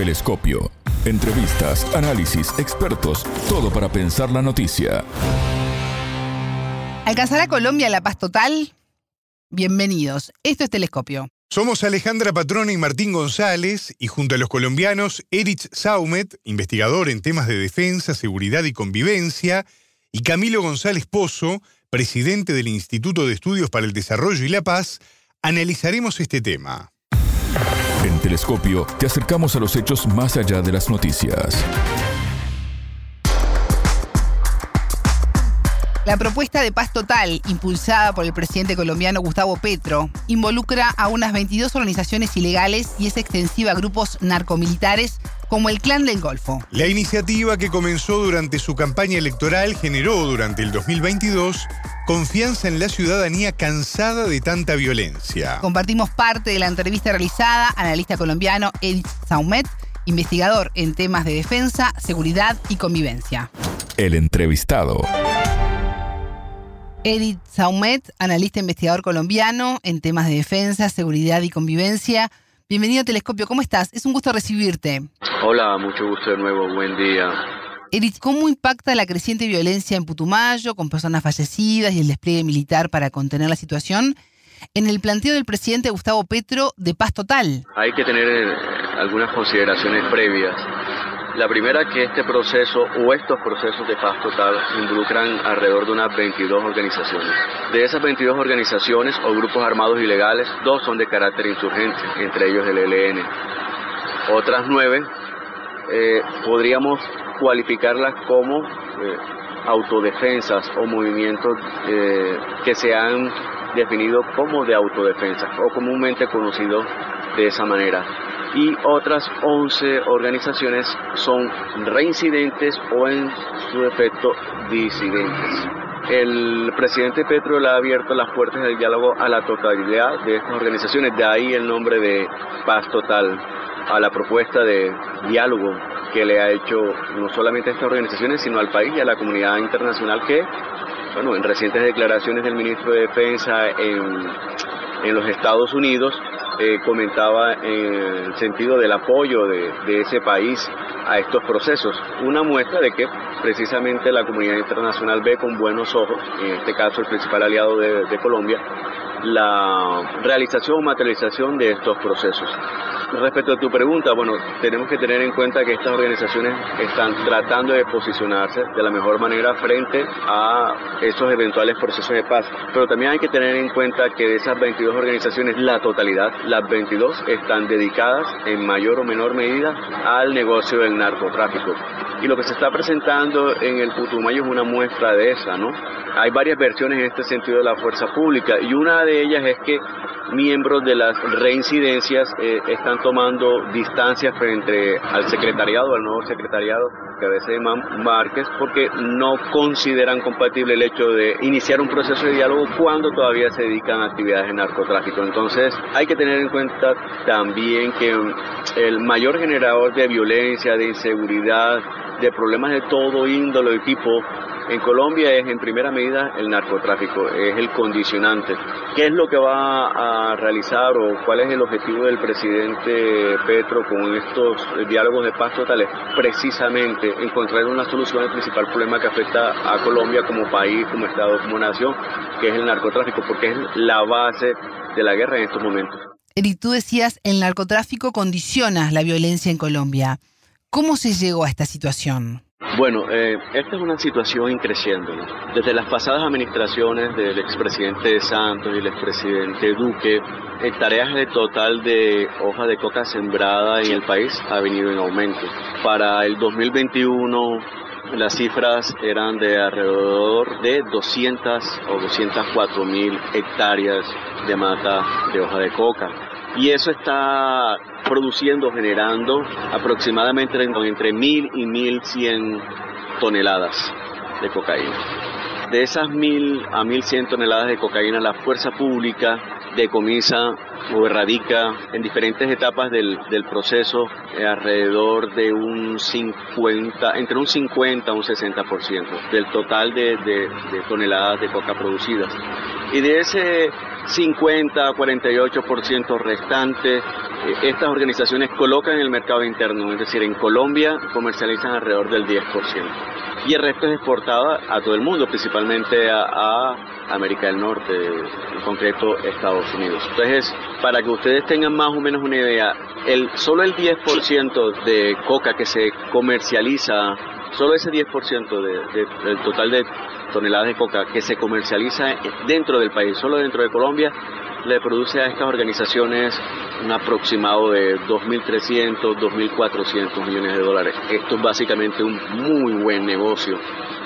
Telescopio. Entrevistas, análisis, expertos, todo para pensar la noticia. ¿Alcanzará Colombia la paz total? Bienvenidos, esto es Telescopio. Somos Alejandra Patrona y Martín González, y junto a los colombianos Erich Saumet, investigador en temas de defensa, seguridad y convivencia, y Camilo González Pozo, presidente del Instituto de Estudios para el Desarrollo y la Paz, analizaremos este tema. Te acercamos a los hechos más allá de las noticias. La propuesta de paz total, impulsada por el presidente colombiano Gustavo Petro, involucra a unas 22 organizaciones ilegales y es extensiva a grupos narcomilitares como el Clan del Golfo. La iniciativa que comenzó durante su campaña electoral generó durante el 2022 confianza en la ciudadanía cansada de tanta violencia. Compartimos parte de la entrevista realizada al analista colombiano Edith Saumet, investigador en temas de defensa, seguridad y convivencia. El entrevistado. Edith Saumet, analista investigador colombiano en temas de defensa, seguridad y convivencia. Bienvenido a Telescopio, ¿cómo estás? Es un gusto recibirte. Hola, mucho gusto de nuevo, buen día. Edith, ¿cómo impacta la creciente violencia en Putumayo, con personas fallecidas y el despliegue militar para contener la situación, en el planteo del presidente Gustavo Petro de paz total? Hay que tener eh, algunas consideraciones previas. La primera que este proceso o estos procesos de paz total involucran alrededor de unas 22 organizaciones. De esas 22 organizaciones o grupos armados ilegales, dos son de carácter insurgente, entre ellos el ELN. Otras nueve eh, podríamos cualificarlas como eh, autodefensas o movimientos eh, que se han definido como de autodefensa o comúnmente conocidos de esa manera y otras 11 organizaciones son reincidentes o en su defecto disidentes. El presidente Petro le ha abierto las puertas del diálogo a la totalidad de estas organizaciones, de ahí el nombre de Paz Total, a la propuesta de diálogo que le ha hecho no solamente a estas organizaciones, sino al país y a la comunidad internacional que, bueno, en recientes declaraciones del ministro de Defensa en, en los Estados Unidos, eh, comentaba en el sentido del apoyo de, ese país a estos procesos. Una muestra de que precisamente la comunidad internacional ve con buenos ojos, en este caso el principal aliado de Colombia, la realización o materialización de estos procesos. Respecto a tu pregunta, bueno, tenemos que tener en cuenta que estas organizaciones están tratando de posicionarse de la mejor manera frente a esos eventuales procesos de paz. Pero también hay que tener en cuenta que de esas 22 organizaciones, la totalidad, las 22, están dedicadas en mayor o menor medida al negocio del narcotráfico. Y lo que se está presentando en el Putumayo es una muestra de esa, ¿no? Hay varias versiones en este sentido de la fuerza pública y una de ellas es que miembros de las reincidencias eh, están tomando distancia frente al secretariado, al nuevo secretariado que a veces Márquez, porque no consideran compatible el hecho de iniciar un proceso de diálogo cuando todavía se dedican a actividades de narcotráfico. Entonces hay que tener en cuenta también que el mayor generador de violencia, de inseguridad, de problemas de todo índole y tipo en Colombia es en primera medida el narcotráfico, es el condicionante. ¿Qué es lo que va a realizar o cuál es el objetivo del presidente Petro con estos diálogos de paz totales? Precisamente encontrar una solución al principal problema que afecta a Colombia como país, como Estado, como nación, que es el narcotráfico, porque es la base de la guerra en estos momentos. Eric, tú decías, el narcotráfico condiciona la violencia en Colombia. ¿Cómo se llegó a esta situación? Bueno, eh, esta es una situación increciendo. Desde las pasadas administraciones del expresidente Santos y el expresidente Duque, el tareas de total de hoja de coca sembrada en el país ha venido en aumento. Para el 2021 las cifras eran de alrededor de 200 o 204 mil hectáreas de mata de hoja de coca. Y eso está produciendo, generando aproximadamente entre 1.000 y 1.100 toneladas de cocaína. De esas 1.000 a 1.100 toneladas de cocaína, la fuerza pública decomisa o erradica en diferentes etapas del, del proceso eh, alrededor de un 50, entre un 50 a un 60% del total de, de, de toneladas de coca producidas. Y de ese 50, 48% restante, eh, estas organizaciones colocan en el mercado interno, es decir, en Colombia comercializan alrededor del 10%. Y el resto es exportado a todo el mundo, principalmente a, América del Norte, en concreto Estados Unidos. Entonces, para que ustedes tengan más o menos una idea, el, solo el 10% de coca que se comercializa, solo ese 10% de, del total de toneladas de coca que se comercializa dentro del país, solo dentro de Colombia, le produce a estas organizaciones un aproximado de 2.300, 2.400 millones de dólares. Esto es básicamente un muy buen negocio.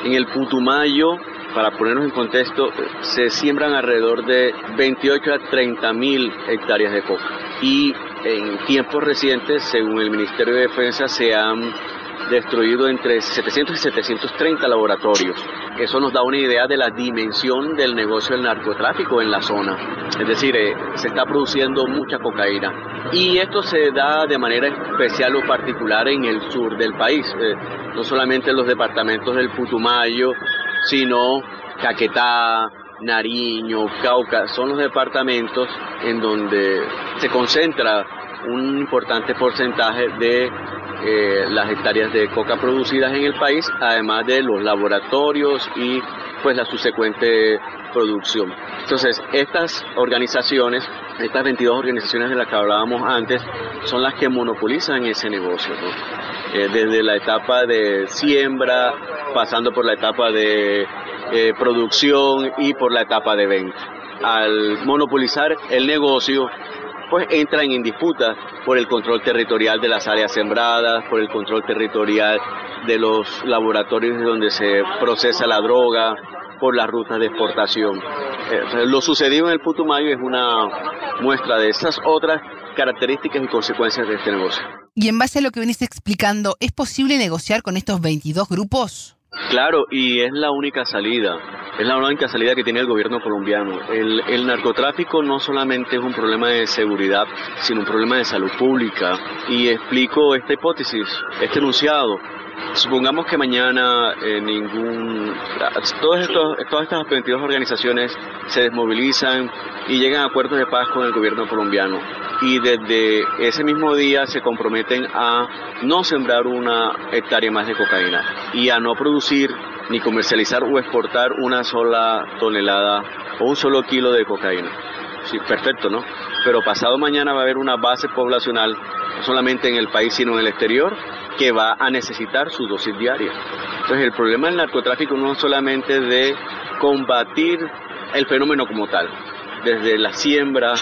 En el Putumayo, para ponernos en contexto, se siembran alrededor de 28 a 30 mil hectáreas de coca. Y en tiempos recientes, según el Ministerio de Defensa, se han destruido entre 700 y 730 laboratorios. Eso nos da una idea de la dimensión del negocio del narcotráfico en la zona. Es decir, eh, se está produciendo mucha cocaína. Y esto se da de manera especial o particular en el sur del país, eh, no solamente en los departamentos del Putumayo, sino Caquetá, Nariño, Cauca, son los departamentos en donde se concentra un importante porcentaje de eh, las hectáreas de coca producidas en el país, además de los laboratorios y pues la subsecuente producción. Entonces, estas organizaciones, estas 22 organizaciones de las que hablábamos antes, son las que monopolizan ese negocio, eh, desde la etapa de siembra, pasando por la etapa de eh, producción y por la etapa de venta. Al monopolizar el negocio, pues entran en disputa por el control territorial de las áreas sembradas, por el control territorial de los laboratorios donde se procesa la droga, por las rutas de exportación. Eh, lo sucedido en el Putumayo es una muestra de esas otras características y consecuencias de este negocio. Y en base a lo que venís explicando, ¿es posible negociar con estos 22 grupos? Claro, y es la única salida, es la única salida que tiene el gobierno colombiano. El, el, narcotráfico no solamente es un problema de seguridad, sino un problema de salud pública. Y explico esta hipótesis, este enunciado. Supongamos que mañana eh, ningún, estos, todas estas 22 organizaciones se desmovilizan y llegan a acuerdos de paz con el gobierno colombiano y desde ese mismo día se comprometen a no sembrar una hectárea más de cocaína y a no producir ni comercializar o exportar una sola tonelada o un solo kilo de cocaína. Sí, perfecto, ¿no? Pero pasado mañana va a haber una base poblacional, no solamente en el país, sino en el exterior, que va a necesitar su dosis diaria. Entonces el problema del narcotráfico no es solamente de combatir el fenómeno como tal, desde la siembra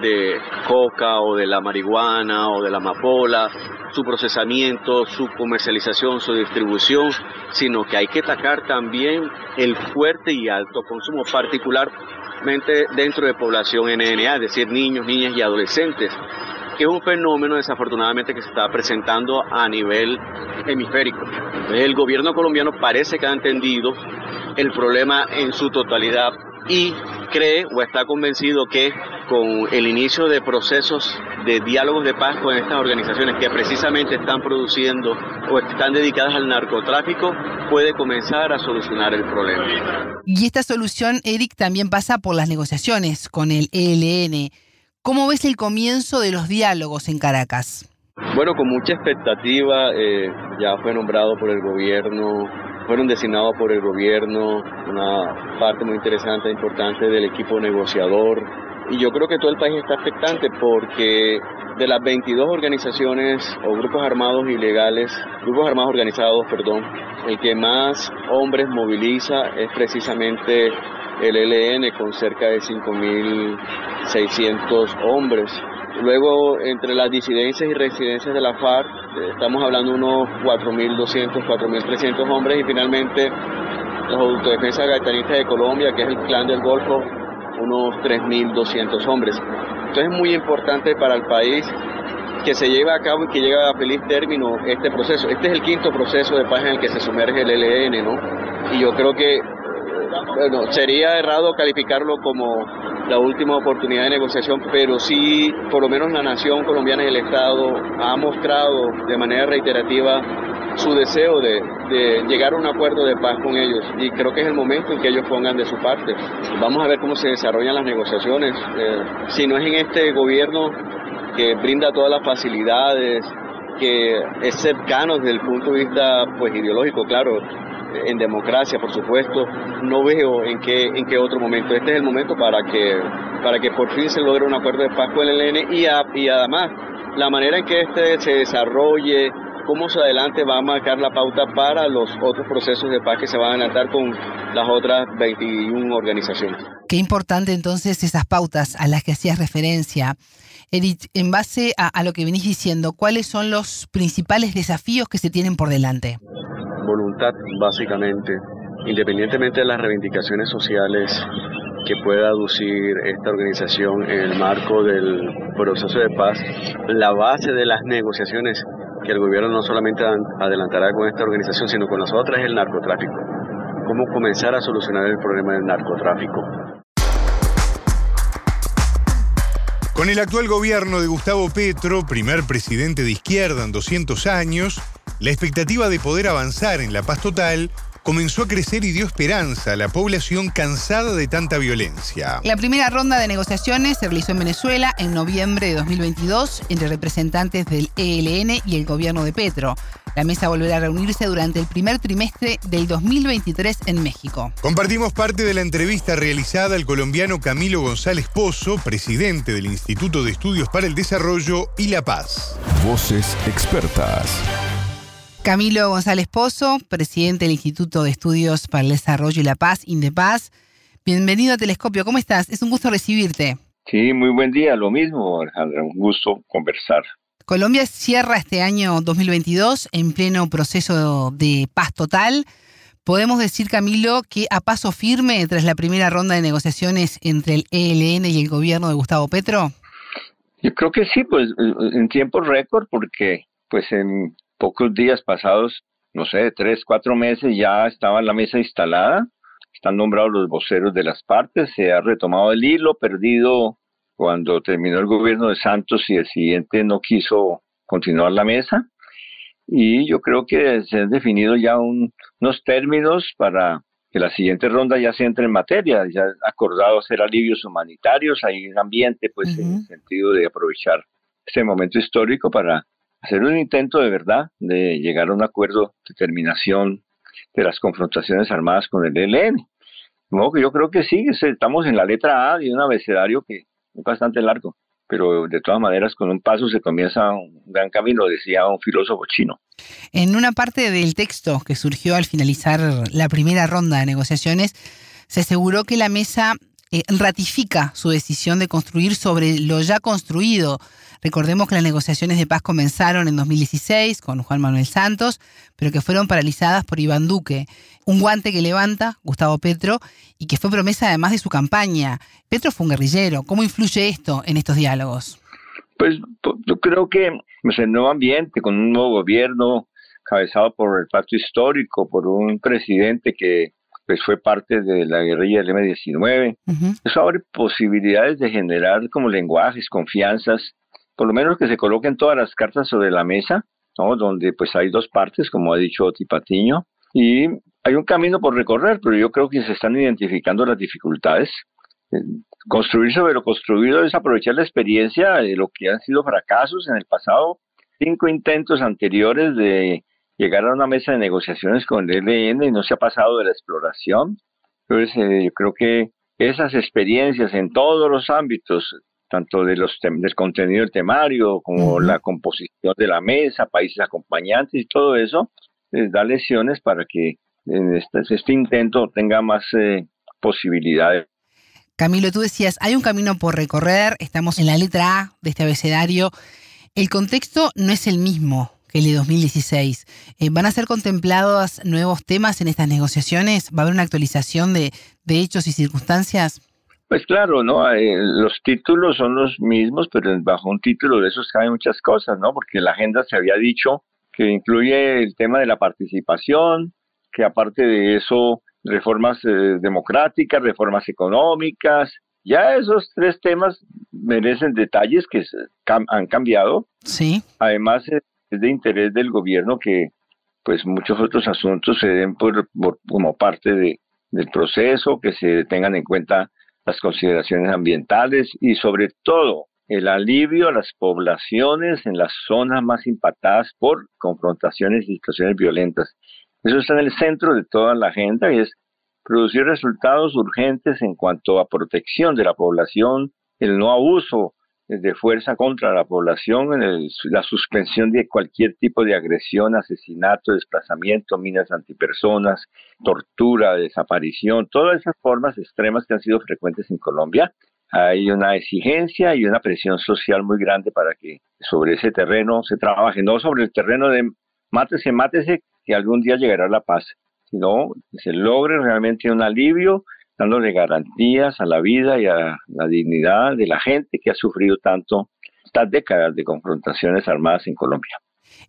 de coca o de la marihuana o de la amapola, su procesamiento, su comercialización, su distribución, sino que hay que atacar también el fuerte y alto consumo, particularmente dentro de población NNA, es decir, niños, niñas y adolescentes, que es un fenómeno desafortunadamente que se está presentando a nivel hemisférico. El gobierno colombiano parece que ha entendido el problema en su totalidad y cree o está convencido que con el inicio de procesos de diálogos de paz con estas organizaciones que precisamente están produciendo o están dedicadas al narcotráfico, puede comenzar a solucionar el problema. Y esta solución, Eric, también pasa por las negociaciones con el ELN. ¿Cómo ves el comienzo de los diálogos en Caracas? Bueno, con mucha expectativa, eh, ya fue nombrado por el gobierno fueron designados por el gobierno, una parte muy interesante e importante del equipo negociador. Y yo creo que todo el país está expectante porque de las 22 organizaciones o grupos armados ilegales, grupos armados organizados, perdón, el que más hombres moviliza es precisamente el ELN con cerca de 5.600 hombres. Luego, entre las disidencias y residencias de la FARC, eh, estamos hablando de unos 4.200, 4.300 hombres y finalmente los autodefensas gaitanistas de Colombia, que es el clan del Golfo, unos 3.200 hombres. Entonces es muy importante para el país que se lleve a cabo y que llegue a feliz término este proceso. Este es el quinto proceso de paz en el que se sumerge el ELN, ¿no? Y yo creo que bueno, sería errado calificarlo como la última oportunidad de negociación, pero sí, por lo menos la nación colombiana y el Estado ha mostrado de manera reiterativa su deseo de, llegar a un acuerdo de paz con ellos y creo que es el momento en que ellos pongan de su parte. Vamos a ver cómo se desarrollan las negociaciones. Eh, si no es en este gobierno que brinda todas las facilidades, que es cercano desde el punto de vista pues ideológico, claro, en democracia, por supuesto, no veo en qué, en qué otro momento. Este es el momento para que, para que por fin se logre un acuerdo de paz con el ELN y, y además la manera en que este se desarrolle, cómo se adelante va a marcar la pauta para los otros procesos de paz que se van a adelantar con las otras 21 organizaciones. Qué importante entonces esas pautas a las que hacías referencia. Edith, en base a, a lo que venís diciendo, ¿cuáles son los principales desafíos que se tienen por delante? Voluntad, básicamente, independientemente de las reivindicaciones sociales que pueda aducir esta organización en el marco del proceso de paz, la base de las negociaciones que el gobierno no solamente adelantará con esta organización, sino con las otras, es el narcotráfico. ¿Cómo comenzar a solucionar el problema del narcotráfico? Con el actual gobierno de Gustavo Petro, primer presidente de izquierda en 200 años, la expectativa de poder avanzar en la paz total comenzó a crecer y dio esperanza a la población cansada de tanta violencia. La primera ronda de negociaciones se realizó en Venezuela en noviembre de 2022 entre representantes del ELN y el gobierno de Petro. La mesa volverá a reunirse durante el primer trimestre del 2023 en México. Compartimos parte de la entrevista realizada al colombiano Camilo González Pozo, presidente del Instituto de Estudios para el Desarrollo y la Paz. Voces expertas. Camilo González Pozo, presidente del Instituto de Estudios para el Desarrollo y la Paz, INDEPAZ. Bienvenido a Telescopio, ¿cómo estás? Es un gusto recibirte. Sí, muy buen día, lo mismo, Alejandra, un gusto conversar. Colombia cierra este año 2022 en pleno proceso de paz total. ¿Podemos decir, Camilo, que a paso firme tras la primera ronda de negociaciones entre el ELN y el gobierno de Gustavo Petro? Yo creo que sí, pues en tiempo récord, porque pues en pocos días pasados, no sé, tres, cuatro meses, ya estaba la mesa instalada, están nombrados los voceros de las partes, se ha retomado el hilo perdido cuando terminó el gobierno de Santos y el siguiente no quiso continuar la mesa. Y yo creo que se han definido ya unos términos para que la siguiente ronda ya se entre en materia, ya acordado hacer alivios humanitarios, hay un ambiente pues en el sentido de aprovechar este momento histórico para hacer un intento de verdad de llegar a un acuerdo de terminación de las confrontaciones armadas con el ELN. Que yo creo que sí, estamos en la letra A de un abecedario que es bastante largo, pero de todas maneras con un paso se comienza un gran camino, decía un filósofo chino. En una parte del texto que surgió al finalizar la primera ronda de negociaciones, se aseguró que la mesa eh, ratifica su decisión de construir sobre lo ya construido. Recordemos que las negociaciones de paz comenzaron en 2016 con Juan Manuel Santos, pero que fueron paralizadas por Iván Duque. Un guante que levanta Gustavo Petro y que fue promesa además de su campaña. Petro fue un guerrillero. ¿Cómo influye esto en estos diálogos? Pues yo creo que pues, el nuevo ambiente, con un nuevo gobierno cabezado por el pacto histórico, por un presidente que pues fue parte de la guerrilla del M-19. Eso abre posibilidades de generar como lenguajes, confianzas, por lo menos que se coloquen todas las cartas sobre la mesa, ¿no? donde pues hay dos partes, como ha dicho Tipatiño, y hay un camino por recorrer, pero yo creo que se están identificando las dificultades. Eh, construir sobre lo construido es aprovechar la experiencia de lo que han sido fracasos en el pasado, cinco intentos anteriores de llegar a una mesa de negociaciones con el ELN y no se ha pasado de la exploración. Entonces, eh, yo creo que esas experiencias en todos los ámbitos, tanto de los del contenido del temario como la composición de la mesa, países acompañantes y todo eso, les da lecciones para que en este, este intento tenga más eh, posibilidades. Camilo, tú decías, hay un camino por recorrer, estamos en la letra A de este abecedario. El contexto no es el mismo que el de 2016. Eh, ¿Van a ser contemplados nuevos temas en estas negociaciones? ¿Va a haber una actualización de, hechos y circunstancias? Pues claro, ¿no? Eh, los títulos son los mismos, pero bajo un título de esos caben muchas cosas, ¿no? Porque la agenda se había dicho que incluye el tema de la participación, que aparte de eso, reformas eh, democráticas, reformas económicas. Ya esos tres temas merecen detalles que han cambiado. Sí. Además, es de interés del gobierno que pues muchos otros asuntos se den por, como parte de, del proceso, que se tengan en cuenta las consideraciones ambientales y sobre todo el alivio a las poblaciones en las zonas más impactadas por confrontaciones y situaciones violentas. Eso está en el centro de toda la agenda y es producir resultados urgentes en cuanto a protección de la población, el no abuso de fuerza contra la población, la suspensión de cualquier tipo de agresión, asesinato, desplazamiento, minas antipersonas, tortura, desaparición, todas esas formas extremas que han sido frecuentes en Colombia. Hay una exigencia y una presión social muy grande para que sobre ese terreno se trabaje, no sobre el terreno de mátese, mátese, que algún día llegará la paz, sino que se logre realmente un alivio dándole garantías a la vida y a la dignidad de la gente que ha sufrido tanto estas décadas de confrontaciones armadas en Colombia.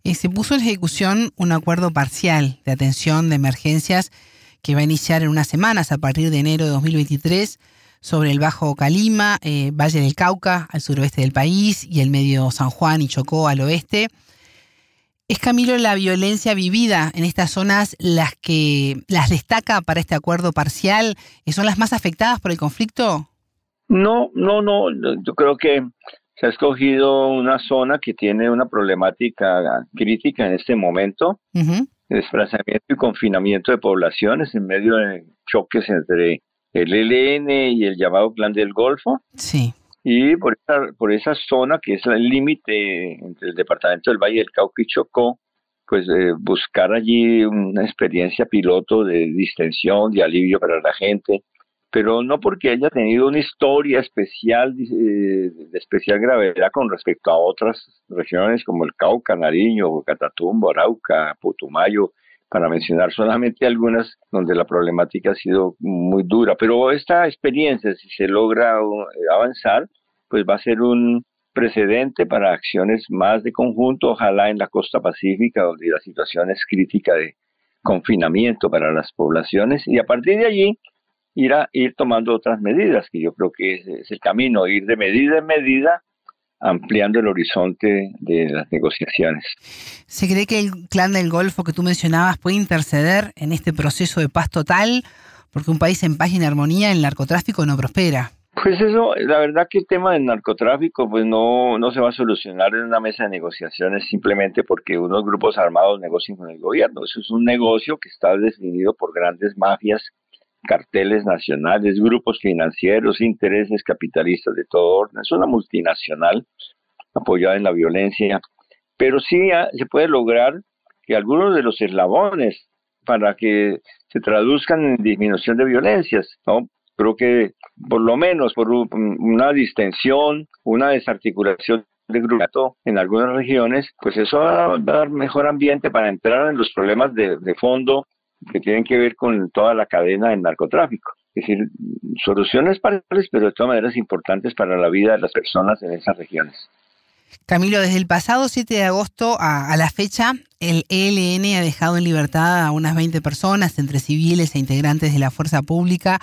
Eh, se puso en ejecución un acuerdo parcial de atención de emergencias que va a iniciar en unas semanas a partir de enero de 2023 sobre el Bajo Calima, eh, Valle del Cauca al suroeste del país y el medio San Juan y Chocó al oeste. ¿Es Camilo la violencia vivida en estas zonas las que las destaca para este acuerdo parcial? ¿Son las más afectadas por el conflicto? No, no, no. Yo creo que se ha escogido una zona que tiene una problemática crítica en este momento. Desplazamiento y confinamiento de poblaciones en medio de choques entre el ELN y el llamado Plan del Golfo. Sí y por esa, por esa zona que es el límite entre el departamento del Valle del Cauca y Chocó, pues eh, buscar allí una experiencia piloto de distensión, de alivio para la gente, pero no porque haya tenido una historia especial, eh, de especial gravedad con respecto a otras regiones como el Cauca, Nariño, Catatumbo, Arauca, Putumayo, para mencionar solamente algunas donde la problemática ha sido muy dura. Pero esta experiencia, si se logra uh, avanzar, pues va a ser un precedente para acciones más de conjunto, ojalá en la costa pacífica, donde la situación es crítica de confinamiento para las poblaciones, y a partir de allí ir, a, ir tomando otras medidas, que yo creo que es, es el camino, ir de medida en medida ampliando el horizonte de las negociaciones. ¿Se cree que el clan del Golfo que tú mencionabas puede interceder en este proceso de paz total? Porque un país en paz y en armonía, el narcotráfico no prospera. Pues eso, la verdad que el tema del narcotráfico pues no, no se va a solucionar en una mesa de negociaciones simplemente porque unos grupos armados negocien con el gobierno. Eso es un negocio que está definido por grandes mafias carteles nacionales, grupos financieros, intereses capitalistas de todo orden. Es una multinacional apoyada en la violencia, pero sí se puede lograr que algunos de los eslabones para que se traduzcan en disminución de violencias, ¿no? Creo que por lo menos por una distensión, una desarticulación de grupo en algunas regiones, pues eso va a dar mejor ambiente para entrar en los problemas de, de fondo que tienen que ver con toda la cadena del narcotráfico. Es decir, soluciones parciales, pero de todas maneras importantes para la vida de las personas en esas regiones. Camilo, desde el pasado 7 de agosto a, la fecha, el ELN ha dejado en libertad a unas 20 personas, entre civiles e integrantes de la fuerza pública.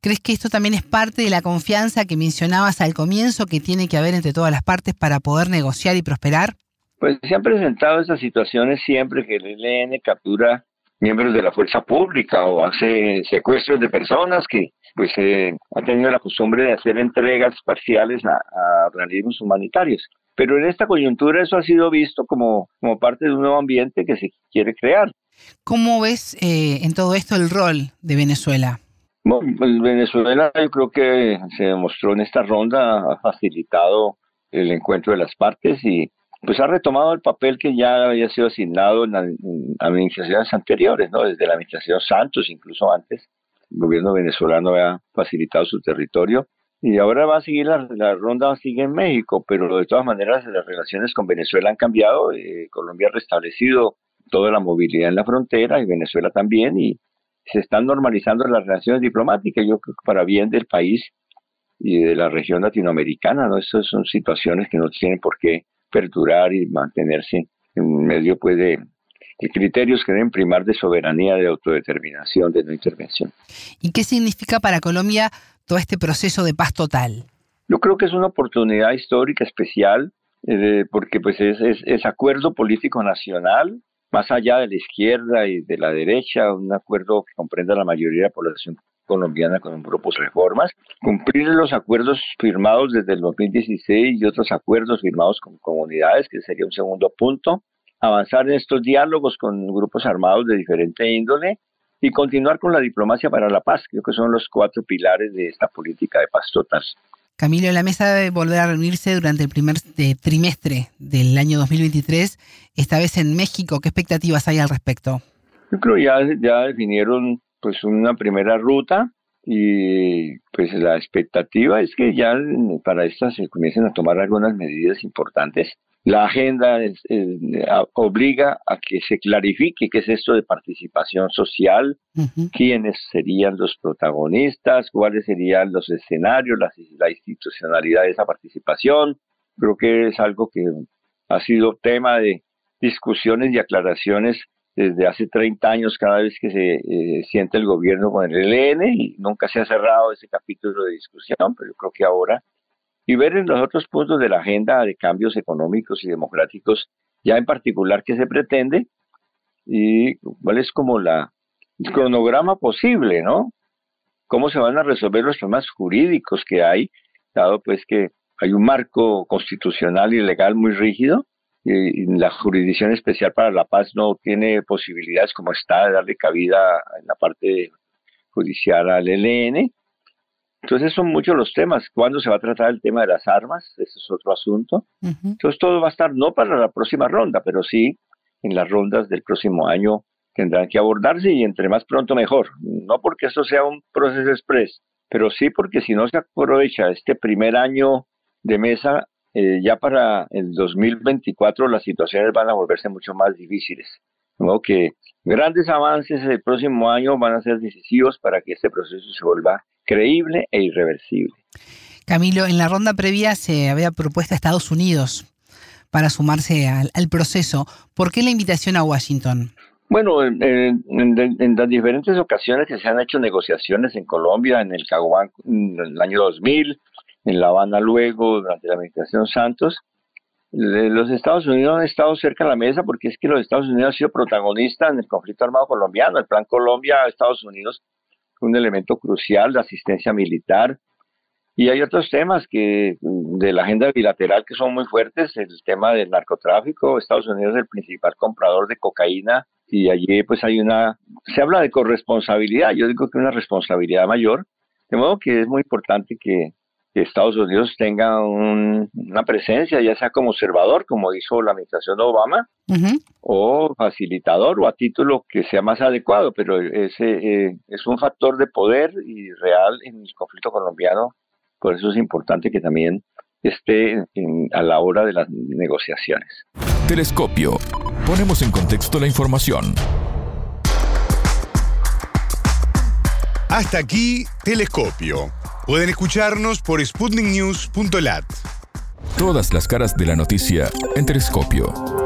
¿Crees que esto también es parte de la confianza que mencionabas al comienzo que tiene que haber entre todas las partes para poder negociar y prosperar? Pues se han presentado esas situaciones siempre que el ELN captura miembros de la fuerza pública o hace secuestros de personas que pues eh, ha tenido la costumbre de hacer entregas parciales a, organismos humanitarios. Pero en esta coyuntura eso ha sido visto como, como parte de un nuevo ambiente que se quiere crear. ¿Cómo ves eh, en todo esto el rol de Venezuela? Bueno, pues Venezuela yo creo que se demostró en esta ronda, ha facilitado el encuentro de las partes y pues ha retomado el papel que ya había sido asignado en, administraciones anteriores, ¿no? Desde la administración Santos, incluso antes, el gobierno venezolano había facilitado su territorio y ahora va a seguir la, la ronda sigue en México, pero de todas maneras las relaciones con Venezuela han cambiado, eh, Colombia ha restablecido toda la movilidad en la frontera y Venezuela también y se están normalizando las relaciones diplomáticas, yo creo que para bien del país y de la región latinoamericana, ¿no? Estas son situaciones que no tienen por qué perdurar y mantenerse en medio pues, de, criterios que deben primar de soberanía, de autodeterminación, de no intervención. ¿Y qué significa para Colombia todo este proceso de paz total? Yo creo que es una oportunidad histórica especial, eh, porque pues es, es, acuerdo político nacional más allá de la izquierda y de la derecha, un acuerdo que comprenda la mayoría de la población colombiana con de reformas, cumplir los acuerdos firmados desde el 2016 y otros acuerdos firmados con comunidades, que sería un segundo punto, avanzar en estos diálogos con grupos armados de diferente índole y continuar con la diplomacia para la paz. Creo que son los cuatro pilares de esta política de paz total. Camilo, la mesa debe volver a reunirse durante el primer eh, trimestre del año 2023, esta vez en México. ¿Qué expectativas hay al respecto? Yo creo que ya, ya definieron pues una primera ruta y pues la expectativa es que ya para esta se comiencen a tomar algunas medidas importantes la agenda obliga a que se clarifique qué es esto de participación social, quiénes serían los protagonistas, cuáles serían los escenarios, la, la, institucionalidad de esa participación. Creo que es algo que ha sido tema de discusiones y aclaraciones desde hace 30 años cada vez que se eh, siente el gobierno con el ELN y nunca se ha cerrado ese capítulo de discusión, pero yo creo que ahora y ver en los otros puntos de la agenda de cambios económicos y democráticos, ya en particular qué se pretende y cuál es como la el cronograma posible, ¿no? Cómo se van a resolver los temas jurídicos que hay, dado pues que hay un marco constitucional y legal muy rígido y la jurisdicción especial para la paz no tiene posibilidades como está de darle cabida en la parte judicial al ELN entonces son muchos los temas. ¿Cuándo se va a tratar el tema de las armas? Ese es otro asunto. Entonces todo va a estar no para la próxima ronda, pero sí en las rondas del próximo año tendrán que abordarse y entre más pronto mejor. No porque esto sea un proceso express, pero sí porque si no se aprovecha este primer año de mesa, eh, ya para el 2024 las situaciones van a volverse mucho más difíciles. Modo que grandes avances el próximo año van a ser decisivos para que este proceso se vuelva creíble e irreversible. Camilo, en la ronda previa se había propuesto a Estados Unidos para sumarse al, proceso. ¿Por qué la invitación a Washington? Bueno, en, las diferentes ocasiones que se han hecho negociaciones en Colombia, en el Caguán en el año 2000, en La Habana luego, durante la administración Santos, los Estados Unidos han estado cerca de la mesa porque es que los Estados Unidos han sido protagonistas en el conflicto armado colombiano. El Plan Colombia, Estados Unidos un elemento crucial, de asistencia militar. Y hay otros temas que de la agenda bilateral que son muy fuertes, el tema del narcotráfico, Estados Unidos es el principal comprador de cocaína y allí pues hay una, se habla de corresponsabilidad, yo digo que una responsabilidad mayor, de modo que es muy importante que, que Estados Unidos tenga una presencia, ya sea como observador, como hizo la administración de Obama, o facilitador, o a título que sea más adecuado, pero ese eh, es un factor de poder y real en el conflicto colombiano, por eso es importante que también esté a la hora de las negociaciones. Telescopio. Ponemos en contexto la información. Hasta aquí, Telescopio. Pueden escucharnos por sputniknews.lat. Todas las caras de la noticia en Telescopio.